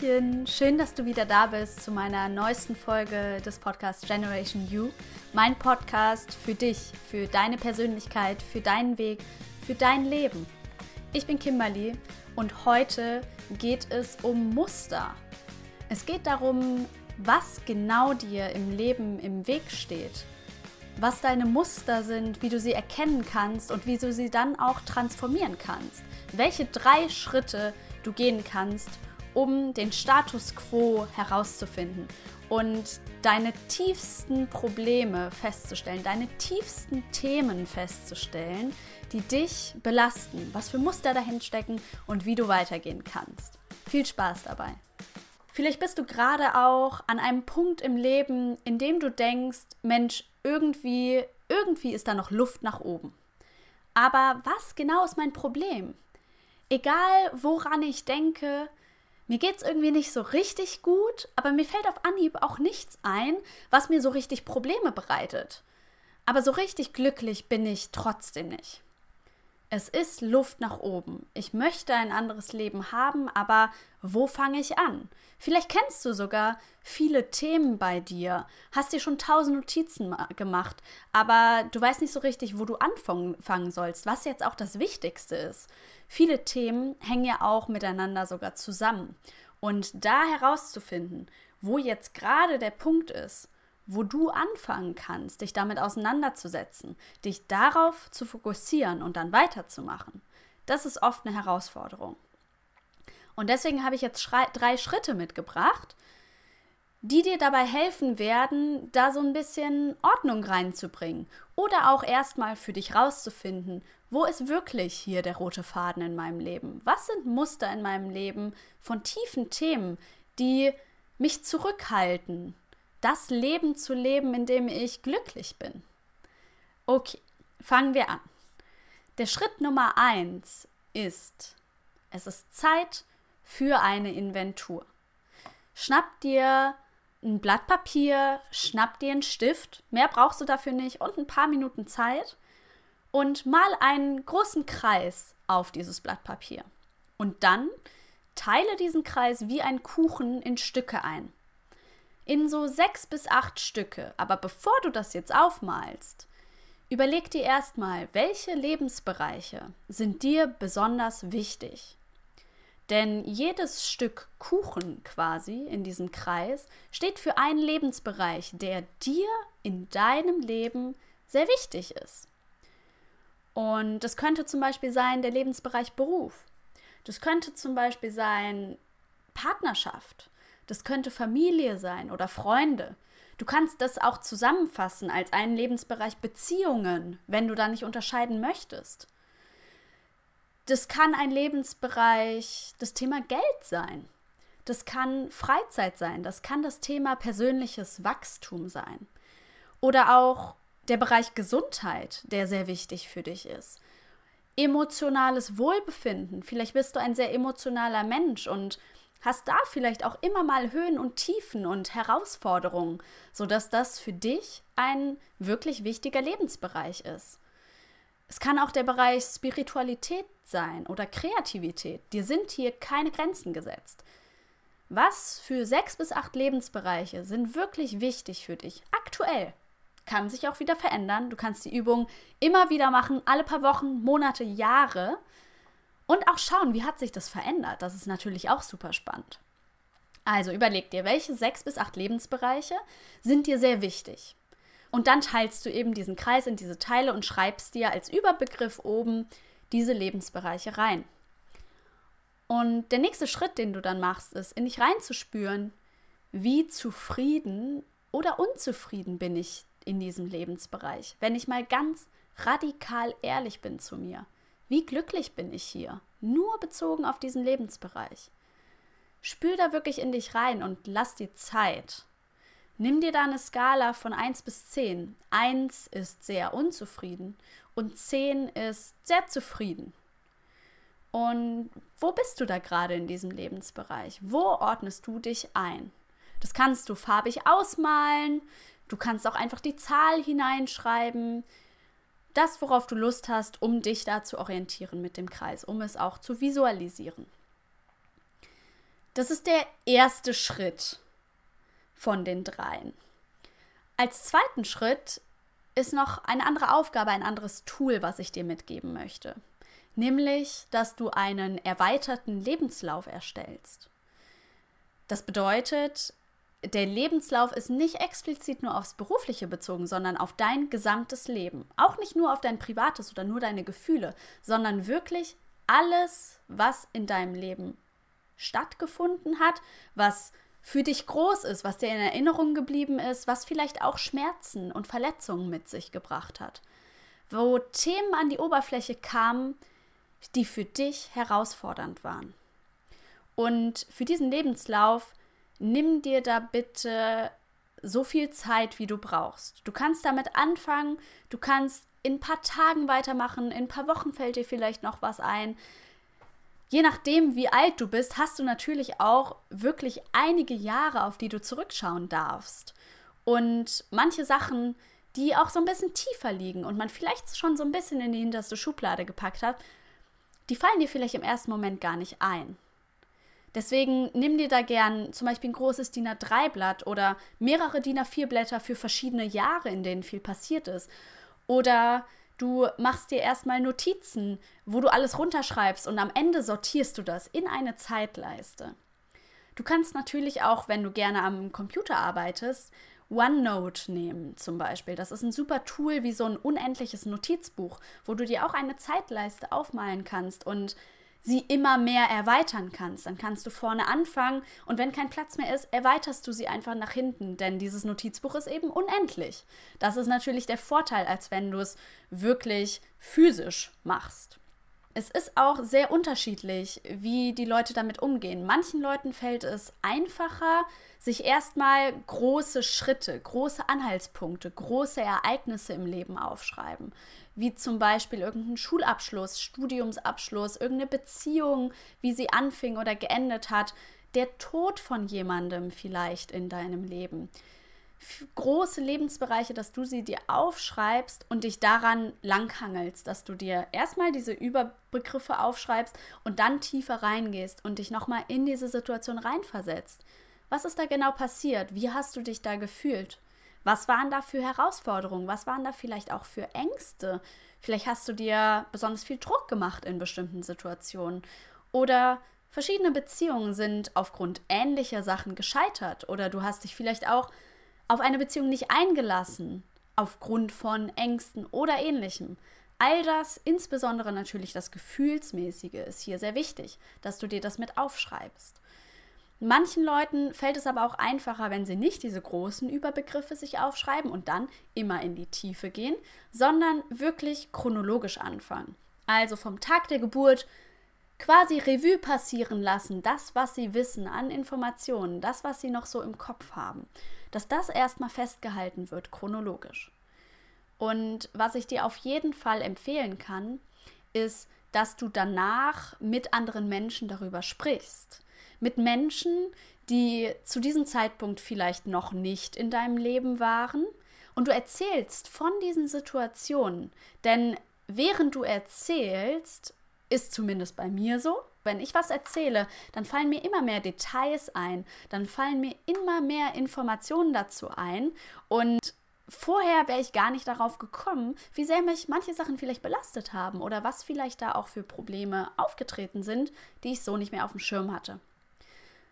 Hallöchen, schön, dass du wieder da bist zu meiner neuesten Folge des Podcasts Generation You. Mein Podcast für dich, für deine Persönlichkeit, für deinen Weg, für dein Leben. Ich bin Kimberly und heute geht es um Muster. Es geht darum, was genau dir im Leben im Weg steht, was deine Muster sind, wie du sie erkennen kannst und wie du sie dann auch transformieren kannst. Welche drei Schritte du gehen kannst, um den Status quo herauszufinden und deine tiefsten Probleme festzustellen, deine tiefsten Themen festzustellen, die dich belasten, was für Muster dahin stecken und wie du weitergehen kannst. Viel Spaß dabei. Vielleicht bist du gerade auch an einem Punkt im Leben, in dem du denkst, Mensch, irgendwie, irgendwie ist da noch Luft nach oben. Aber was genau ist mein Problem? Egal, woran ich denke, mir geht es irgendwie nicht so richtig gut, aber mir fällt auf Anhieb auch nichts ein, was mir so richtig Probleme bereitet. Aber so richtig glücklich bin ich trotzdem nicht. Es ist Luft nach oben. Ich möchte ein anderes Leben haben, aber wo fange ich an? Vielleicht kennst du sogar viele Themen bei dir, hast dir schon tausend Notizen gemacht, aber du weißt nicht so richtig, wo du anfangen sollst, was jetzt auch das Wichtigste ist. Viele Themen hängen ja auch miteinander sogar zusammen. Und da herauszufinden, wo jetzt gerade der Punkt ist, wo du anfangen kannst, dich damit auseinanderzusetzen, dich darauf zu fokussieren und dann weiterzumachen, das ist oft eine Herausforderung. Und deswegen habe ich jetzt drei Schritte mitgebracht, die dir dabei helfen werden, da so ein bisschen Ordnung reinzubringen oder auch erstmal für dich rauszufinden, wo ist wirklich hier der rote Faden in meinem Leben? Was sind Muster in meinem Leben von tiefen Themen, die mich zurückhalten, das Leben zu leben, in dem ich glücklich bin. Okay, fangen wir an. Der Schritt Nummer eins ist, es ist Zeit für eine Inventur. Schnapp dir ein Blatt Papier, schnapp dir einen Stift, mehr brauchst du dafür nicht und ein paar Minuten Zeit und mal einen großen Kreis auf dieses Blatt Papier. Und dann teile diesen Kreis wie ein Kuchen in Stücke ein in so sechs bis acht Stücke. Aber bevor du das jetzt aufmalst, überleg dir erstmal, welche Lebensbereiche sind dir besonders wichtig. Denn jedes Stück Kuchen quasi in diesem Kreis steht für einen Lebensbereich, der dir in deinem Leben sehr wichtig ist. Und das könnte zum Beispiel sein der Lebensbereich Beruf. Das könnte zum Beispiel sein Partnerschaft. Das könnte Familie sein oder Freunde. Du kannst das auch zusammenfassen als einen Lebensbereich Beziehungen, wenn du da nicht unterscheiden möchtest. Das kann ein Lebensbereich das Thema Geld sein. Das kann Freizeit sein. Das kann das Thema persönliches Wachstum sein. Oder auch der Bereich Gesundheit, der sehr wichtig für dich ist. Emotionales Wohlbefinden. Vielleicht bist du ein sehr emotionaler Mensch und hast da vielleicht auch immer mal Höhen und Tiefen und Herausforderungen, sodass das für dich ein wirklich wichtiger Lebensbereich ist. Es kann auch der Bereich Spiritualität sein oder Kreativität. Dir sind hier keine Grenzen gesetzt. Was für sechs bis acht Lebensbereiche sind wirklich wichtig für dich aktuell? Kann sich auch wieder verändern. Du kannst die Übung immer wieder machen, alle paar Wochen, Monate, Jahre. Und auch schauen, wie hat sich das verändert. Das ist natürlich auch super spannend. Also überleg dir, welche sechs bis acht Lebensbereiche sind dir sehr wichtig. Und dann teilst du eben diesen Kreis in diese Teile und schreibst dir als Überbegriff oben diese Lebensbereiche rein. Und der nächste Schritt, den du dann machst, ist, in dich reinzuspüren, wie zufrieden oder unzufrieden bin ich in diesem Lebensbereich, wenn ich mal ganz radikal ehrlich bin zu mir. Wie glücklich bin ich hier? Nur bezogen auf diesen Lebensbereich. Spür da wirklich in dich rein und lass dir Zeit. Nimm dir da eine Skala von 1 bis 10. 1 ist sehr unzufrieden und 10 ist sehr zufrieden. Und wo bist du da gerade in diesem Lebensbereich? Wo ordnest du dich ein? Das kannst du farbig ausmalen, du kannst auch einfach die Zahl hineinschreiben, das, worauf du Lust hast, um dich da zu orientieren mit dem Kreis, um es auch zu visualisieren. Das ist der erste Schritt von den dreien. Als zweiten Schritt ist noch eine andere Aufgabe, ein anderes Tool, was ich dir mitgeben möchte. Nämlich, dass du einen erweiterten Lebenslauf erstellst. Das bedeutet, der Lebenslauf ist nicht explizit nur aufs Berufliche bezogen, sondern auf dein gesamtes Leben. Auch nicht nur auf dein privates oder nur deine Gefühle, sondern wirklich alles, was in deinem Leben stattgefunden hat, was für dich groß ist, was dir in Erinnerung geblieben ist, was vielleicht auch Schmerzen und Verletzungen mit sich gebracht hat. Wo Themen an die Oberfläche kamen, die für dich herausfordernd waren. Und für diesen Lebenslauf nimm dir da bitte so viel Zeit, wie du brauchst. Du kannst damit anfangen, du kannst in ein paar Tagen weitermachen, in ein paar Wochen fällt dir vielleicht noch was ein. Je nachdem, wie alt du bist, hast du natürlich auch wirklich einige Jahre, auf die du zurückschauen darfst. Und manche Sachen, die auch so ein bisschen tiefer liegen und man vielleicht schon so ein bisschen in die hinterste Schublade gepackt hat, die fallen dir vielleicht im ersten Moment gar nicht ein. Deswegen nimm dir da gern zum Beispiel ein großes DIN A3-Blatt oder mehrere DIN A4-Blätter für verschiedene Jahre, in denen viel passiert ist. Oder Du machst dir erstmal Notizen, wo du alles runterschreibst und am Ende sortierst du das in eine Zeitleiste. Du kannst natürlich auch, wenn du gerne am Computer arbeitest, OneNote nehmen zum Beispiel. Das ist ein super Tool wie so ein unendliches Notizbuch, wo du dir auch eine Zeitleiste aufmalen kannst und sie immer mehr erweitern kannst. Dann kannst du vorne anfangen und wenn kein Platz mehr ist, erweiterst du sie einfach nach hinten, denn dieses Notizbuch ist eben unendlich. Das ist natürlich der Vorteil, als wenn du es wirklich physisch machst. Es ist auch sehr unterschiedlich, wie die Leute damit umgehen. Manchen Leuten fällt es einfacher, sich erstmal große Schritte, große Anhaltspunkte, große Ereignisse im Leben aufschreiben wie zum Beispiel irgendein Schulabschluss, Studiumsabschluss, irgendeine Beziehung, wie sie anfing oder geendet hat, der Tod von jemandem vielleicht in deinem Leben. Große Lebensbereiche, dass du sie dir aufschreibst und dich daran langhangelst, dass du dir erstmal diese Überbegriffe aufschreibst und dann tiefer reingehst und dich nochmal in diese Situation reinversetzt. Was ist da genau passiert? Wie hast du dich da gefühlt? Was waren da für Herausforderungen? Was waren da vielleicht auch für Ängste? Vielleicht hast du dir besonders viel Druck gemacht in bestimmten Situationen. Oder verschiedene Beziehungen sind aufgrund ähnlicher Sachen gescheitert. Oder du hast dich vielleicht auch auf eine Beziehung nicht eingelassen, aufgrund von Ängsten oder ähnlichem. All das, insbesondere natürlich das Gefühlsmäßige, ist hier sehr wichtig, dass du dir das mit aufschreibst. Manchen Leuten fällt es aber auch einfacher, wenn sie nicht diese großen Überbegriffe sich aufschreiben und dann immer in die Tiefe gehen, sondern wirklich chronologisch anfangen. Also vom Tag der Geburt quasi Revue passieren lassen, das, was sie wissen an Informationen, das, was sie noch so im Kopf haben, dass das erstmal festgehalten wird, chronologisch. Und was ich dir auf jeden Fall empfehlen kann, ist, dass du danach mit anderen Menschen darüber sprichst mit Menschen, die zu diesem Zeitpunkt vielleicht noch nicht in deinem Leben waren. Und du erzählst von diesen Situationen. Denn während du erzählst, ist zumindest bei mir so, wenn ich was erzähle, dann fallen mir immer mehr Details ein, dann fallen mir immer mehr Informationen dazu ein und vorher wäre ich gar nicht darauf gekommen, wie sehr mich manche Sachen vielleicht belastet haben oder was vielleicht da auch für Probleme aufgetreten sind, die ich so nicht mehr auf dem Schirm hatte.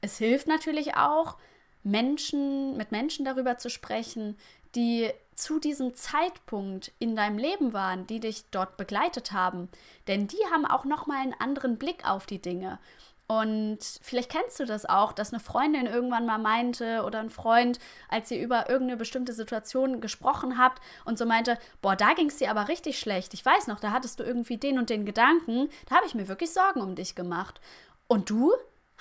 Es hilft natürlich auch, Menschen, mit Menschen darüber zu sprechen, die zu diesem Zeitpunkt in deinem Leben waren, die dich dort begleitet haben. Denn die haben auch nochmal einen anderen Blick auf die Dinge. Und vielleicht kennst du das auch, dass eine Freundin irgendwann mal meinte oder ein Freund, als ihr über irgendeine bestimmte Situation gesprochen habt und so meinte, boah, da ging es dir aber richtig schlecht. Ich weiß noch, da hattest du irgendwie den und den Gedanken, da habe ich mir wirklich Sorgen um dich gemacht. Und du?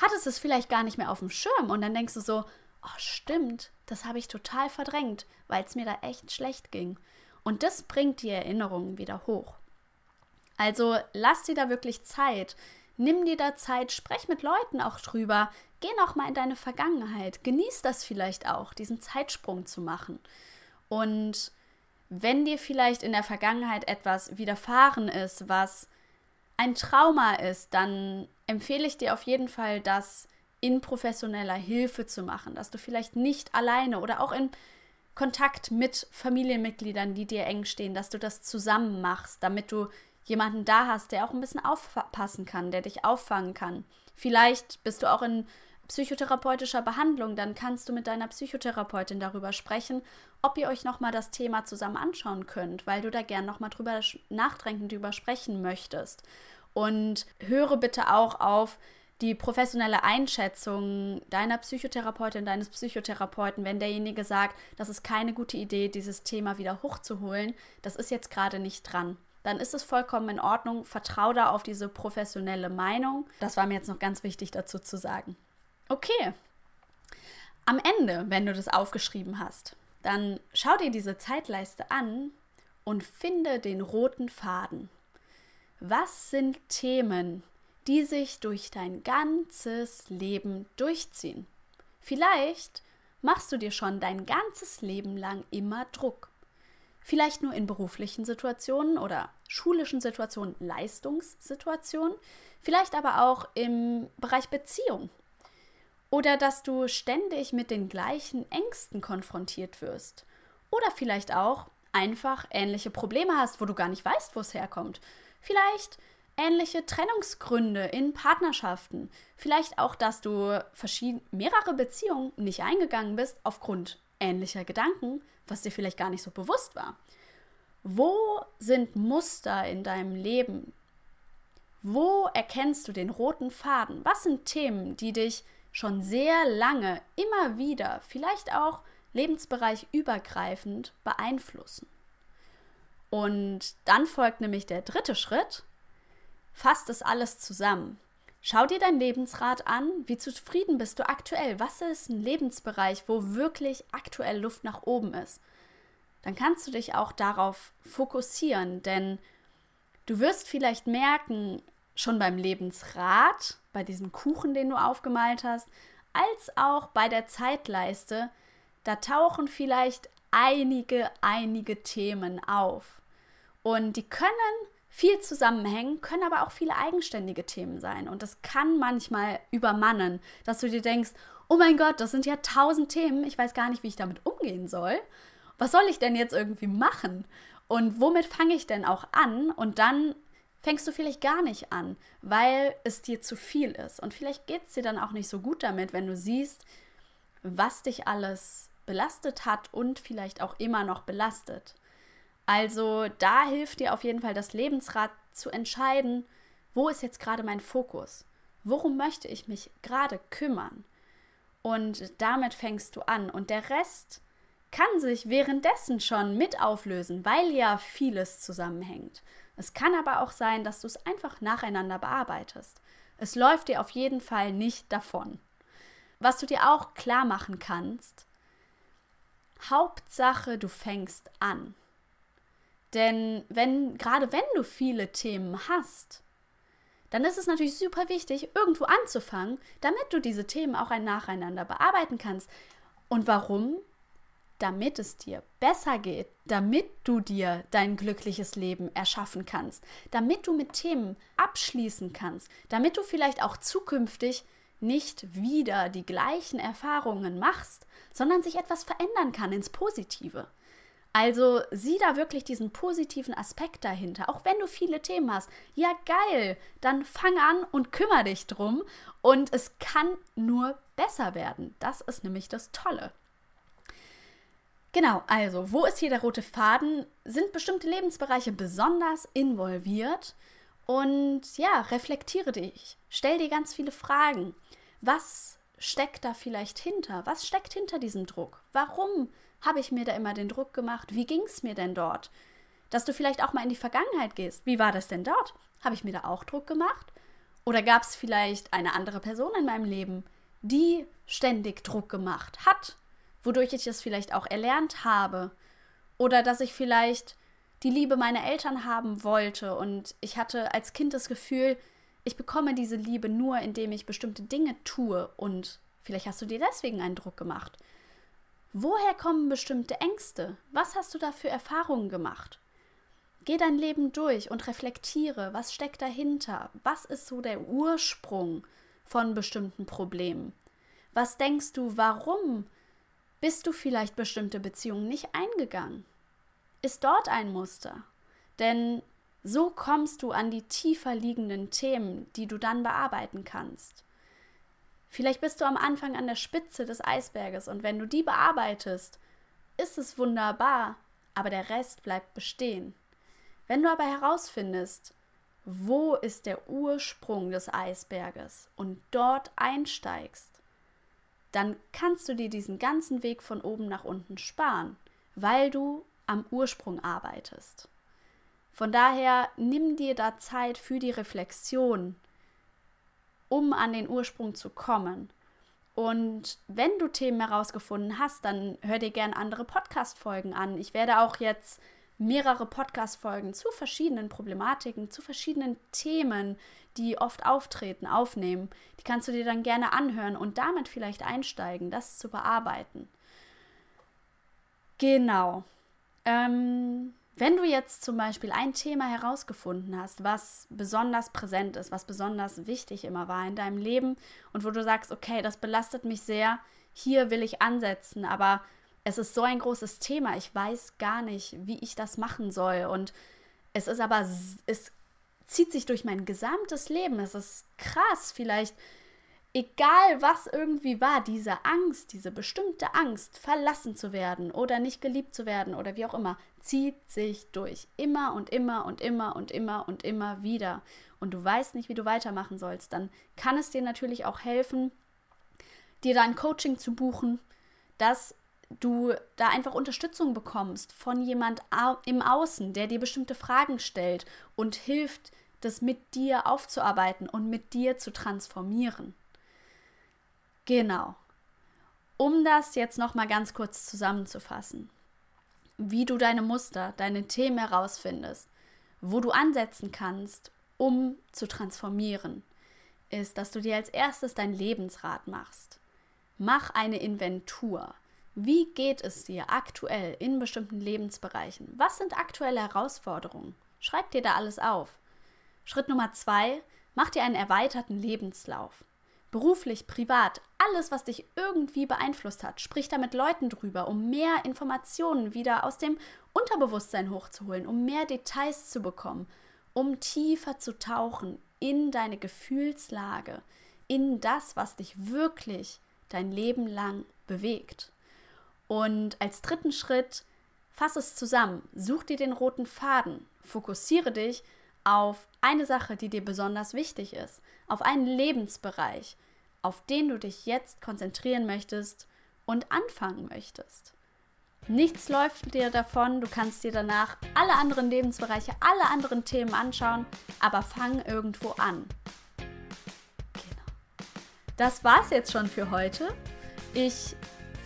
hattest es vielleicht gar nicht mehr auf dem Schirm und dann denkst du so, oh stimmt, das habe ich total verdrängt, weil es mir da echt schlecht ging. Und das bringt die Erinnerungen wieder hoch. Also lass dir da wirklich Zeit. Nimm dir da Zeit, sprech mit Leuten auch drüber. Geh noch mal in deine Vergangenheit. Genieß das vielleicht auch, diesen Zeitsprung zu machen. Und wenn dir vielleicht in der Vergangenheit etwas widerfahren ist, was ein Trauma ist, dann empfehle ich dir auf jeden Fall, das in professioneller Hilfe zu machen, dass du vielleicht nicht alleine oder auch in Kontakt mit Familienmitgliedern, die dir eng stehen, dass du das zusammen machst, damit du jemanden da hast, der auch ein bisschen aufpassen kann, der dich auffangen kann. Vielleicht bist du auch in psychotherapeutischer Behandlung, dann kannst du mit deiner Psychotherapeutin darüber sprechen, ob ihr euch nochmal das Thema zusammen anschauen könnt, weil du da gern nochmal drüber nachdenken, drüber sprechen möchtest. Und höre bitte auch auf die professionelle Einschätzung deiner Psychotherapeutin, deines Psychotherapeuten, wenn derjenige sagt, das ist keine gute Idee, dieses Thema wieder hochzuholen, das ist jetzt gerade nicht dran dann ist es vollkommen in Ordnung. Vertrau da auf diese professionelle Meinung. Das war mir jetzt noch ganz wichtig dazu zu sagen. Okay. Am Ende, wenn du das aufgeschrieben hast, dann schau dir diese Zeitleiste an und finde den roten Faden. Was sind Themen, die sich durch dein ganzes Leben durchziehen? Vielleicht machst du dir schon dein ganzes Leben lang immer Druck. Vielleicht nur in beruflichen Situationen oder schulischen Situationen, Leistungssituationen, vielleicht aber auch im Bereich Beziehung. Oder dass du ständig mit den gleichen Ängsten konfrontiert wirst. Oder vielleicht auch einfach ähnliche Probleme hast, wo du gar nicht weißt, wo es herkommt. Vielleicht ähnliche Trennungsgründe in Partnerschaften. Vielleicht auch, dass du mehrere Beziehungen nicht eingegangen bist aufgrund ähnlicher Gedanken, was dir vielleicht gar nicht so bewusst war. Wo sind Muster in deinem Leben? Wo erkennst du den roten Faden? Was sind Themen, die dich schon sehr lange immer wieder, vielleicht auch Lebensbereich übergreifend beeinflussen? Und dann folgt nämlich der dritte Schritt. Fass das alles zusammen. Schau dir dein Lebensrat an. Wie zufrieden bist du aktuell? Was ist ein Lebensbereich, wo wirklich aktuell Luft nach oben ist? Dann kannst du dich auch darauf fokussieren, denn du wirst vielleicht merken, schon beim Lebensrat, bei diesem Kuchen, den du aufgemalt hast, als auch bei der Zeitleiste, da tauchen vielleicht einige, einige Themen auf. Und die können viel zusammenhängen, können aber auch viele eigenständige Themen sein. Und das kann manchmal übermannen, dass du dir denkst, oh mein Gott, das sind ja tausend Themen, ich weiß gar nicht, wie ich damit umgehen soll. Was soll ich denn jetzt irgendwie machen? Und womit fange ich denn auch an? Und dann fängst du vielleicht gar nicht an, weil es dir zu viel ist. Und vielleicht geht es dir dann auch nicht so gut damit, wenn du siehst, was dich alles belastet hat und vielleicht auch immer noch belastet. Also da hilft dir auf jeden Fall das Lebensrad zu entscheiden, wo ist jetzt gerade mein Fokus? Worum möchte ich mich gerade kümmern? Und damit fängst du an. Und der Rest kann sich währenddessen schon mit auflösen, weil ja vieles zusammenhängt. Es kann aber auch sein, dass du es einfach nacheinander bearbeitest. Es läuft dir auf jeden Fall nicht davon. Was du dir auch klar machen kannst, Hauptsache, du fängst an. Denn wenn, gerade wenn du viele Themen hast, dann ist es natürlich super wichtig, irgendwo anzufangen, damit du diese Themen auch ein nacheinander bearbeiten kannst. Und warum? Damit es dir besser geht, damit du dir dein glückliches Leben erschaffen kannst, damit du mit Themen abschließen kannst, damit du vielleicht auch zukünftig nicht wieder die gleichen Erfahrungen machst, sondern sich etwas verändern kann ins Positive. Also sieh da wirklich diesen positiven Aspekt dahinter. Auch wenn du viele Themen hast. Ja, geil. Dann fang an und kümmere dich drum. Und es kann nur besser werden. Das ist nämlich das Tolle. Genau, also, wo ist hier der rote Faden? Sind bestimmte Lebensbereiche besonders involviert? Und ja, reflektiere dich. Stell dir ganz viele Fragen. Was steckt da vielleicht hinter? Was steckt hinter diesem Druck? Warum habe ich mir da immer den Druck gemacht? Wie ging es mir denn dort? Dass du vielleicht auch mal in die Vergangenheit gehst. Wie war das denn dort? Habe ich mir da auch Druck gemacht? Oder gab es vielleicht eine andere Person in meinem Leben, die ständig Druck gemacht hat, wodurch ich das vielleicht auch erlernt habe? Oder dass ich vielleicht die Liebe meiner Eltern haben wollte und ich hatte als Kind das Gefühl, ich bekomme diese Liebe nur, indem ich bestimmte Dinge tue und vielleicht hast du dir deswegen einen Druck gemacht. Woher kommen bestimmte Ängste? Was hast du da für Erfahrungen gemacht? Geh dein Leben durch und reflektiere, was steckt dahinter? Was ist so der Ursprung von bestimmten Problemen? Was denkst du, warum bist du vielleicht bestimmte Beziehungen nicht eingegangen? Ist dort ein Muster? Denn so kommst du an die tiefer liegenden Themen, die du dann bearbeiten kannst. Vielleicht bist du am Anfang an der Spitze des Eisberges und wenn du die bearbeitest, ist es wunderbar, aber der Rest bleibt bestehen. Wenn du aber herausfindest, wo ist der Ursprung des Eisberges und dort einsteigst, dann kannst du dir diesen ganzen Weg von oben nach unten sparen, weil du am Ursprung arbeitest. Von daher nimm dir da Zeit für die Reflexion, um an den Ursprung zu kommen. Und wenn du Themen herausgefunden hast, dann hör dir gerne andere Podcast-Folgen an. Ich werde auch jetzt mehrere Podcast-Folgen zu verschiedenen Problematiken, zu verschiedenen Themen, die oft auftreten, aufnehmen. Die kannst du dir dann gerne anhören und damit vielleicht einsteigen, das zu bearbeiten. Genau. Ähm, wenn du jetzt zum Beispiel ein Thema herausgefunden hast, was besonders präsent ist, was besonders wichtig immer war in deinem Leben und wo du sagst, okay, das belastet mich sehr, hier will ich ansetzen, aber es ist so ein großes Thema, ich weiß gar nicht, wie ich das machen soll. Und es ist aber, es zieht sich durch mein gesamtes Leben. Es ist krass, vielleicht, egal was irgendwie war, diese Angst, diese bestimmte Angst, verlassen zu werden oder nicht geliebt zu werden oder wie auch immer, zieht sich durch. Immer und immer und immer und immer und immer wieder. Und du weißt nicht, wie du weitermachen sollst, dann kann es dir natürlich auch helfen, dir dein Coaching zu buchen, das du da einfach Unterstützung bekommst von jemand im Außen, der dir bestimmte Fragen stellt und hilft, das mit dir aufzuarbeiten und mit dir zu transformieren. Genau. Um das jetzt noch mal ganz kurz zusammenzufassen, wie du deine Muster, deine Themen herausfindest, wo du ansetzen kannst, um zu transformieren, ist, dass du dir als erstes dein Lebensrat machst. Mach eine Inventur. Wie geht es dir aktuell in bestimmten Lebensbereichen? Was sind aktuelle Herausforderungen? Schreib dir da alles auf. Schritt Nummer zwei, mach dir einen erweiterten Lebenslauf. Beruflich, privat, alles, was dich irgendwie beeinflusst hat. Sprich da mit Leuten drüber, um mehr Informationen wieder aus dem Unterbewusstsein hochzuholen, um mehr Details zu bekommen, um tiefer zu tauchen in deine Gefühlslage, in das, was dich wirklich dein Leben lang bewegt. Und als dritten Schritt, fass es zusammen, such dir den roten Faden, fokussiere dich auf eine Sache, die dir besonders wichtig ist, auf einen Lebensbereich, auf den du dich jetzt konzentrieren möchtest und anfangen möchtest. Nichts läuft dir davon, du kannst dir danach alle anderen Lebensbereiche, alle anderen Themen anschauen, aber fang irgendwo an. Genau. Das war's jetzt schon für heute. Ich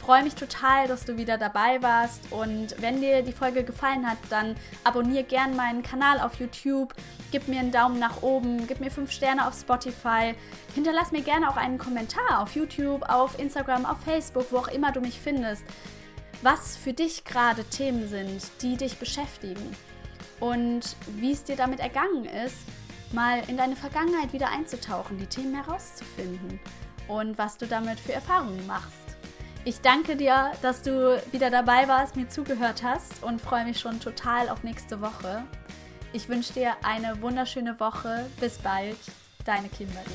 freue mich total, dass du wieder dabei warst. Und wenn dir die Folge gefallen hat, dann abonniere gern meinen Kanal auf YouTube, gib mir einen Daumen nach oben, gib mir fünf Sterne auf Spotify, hinterlass mir gerne auch einen Kommentar auf YouTube, auf Instagram, auf Facebook, wo auch immer du mich findest, was für dich gerade Themen sind, die dich beschäftigen und wie es dir damit ergangen ist, mal in deine Vergangenheit wieder einzutauchen, die Themen herauszufinden und was du damit für Erfahrungen machst. Ich danke dir, dass du wieder dabei warst, mir zugehört hast und freue mich schon total auf nächste Woche. Ich wünsche dir eine wunderschöne Woche. Bis bald, deine Kimberly.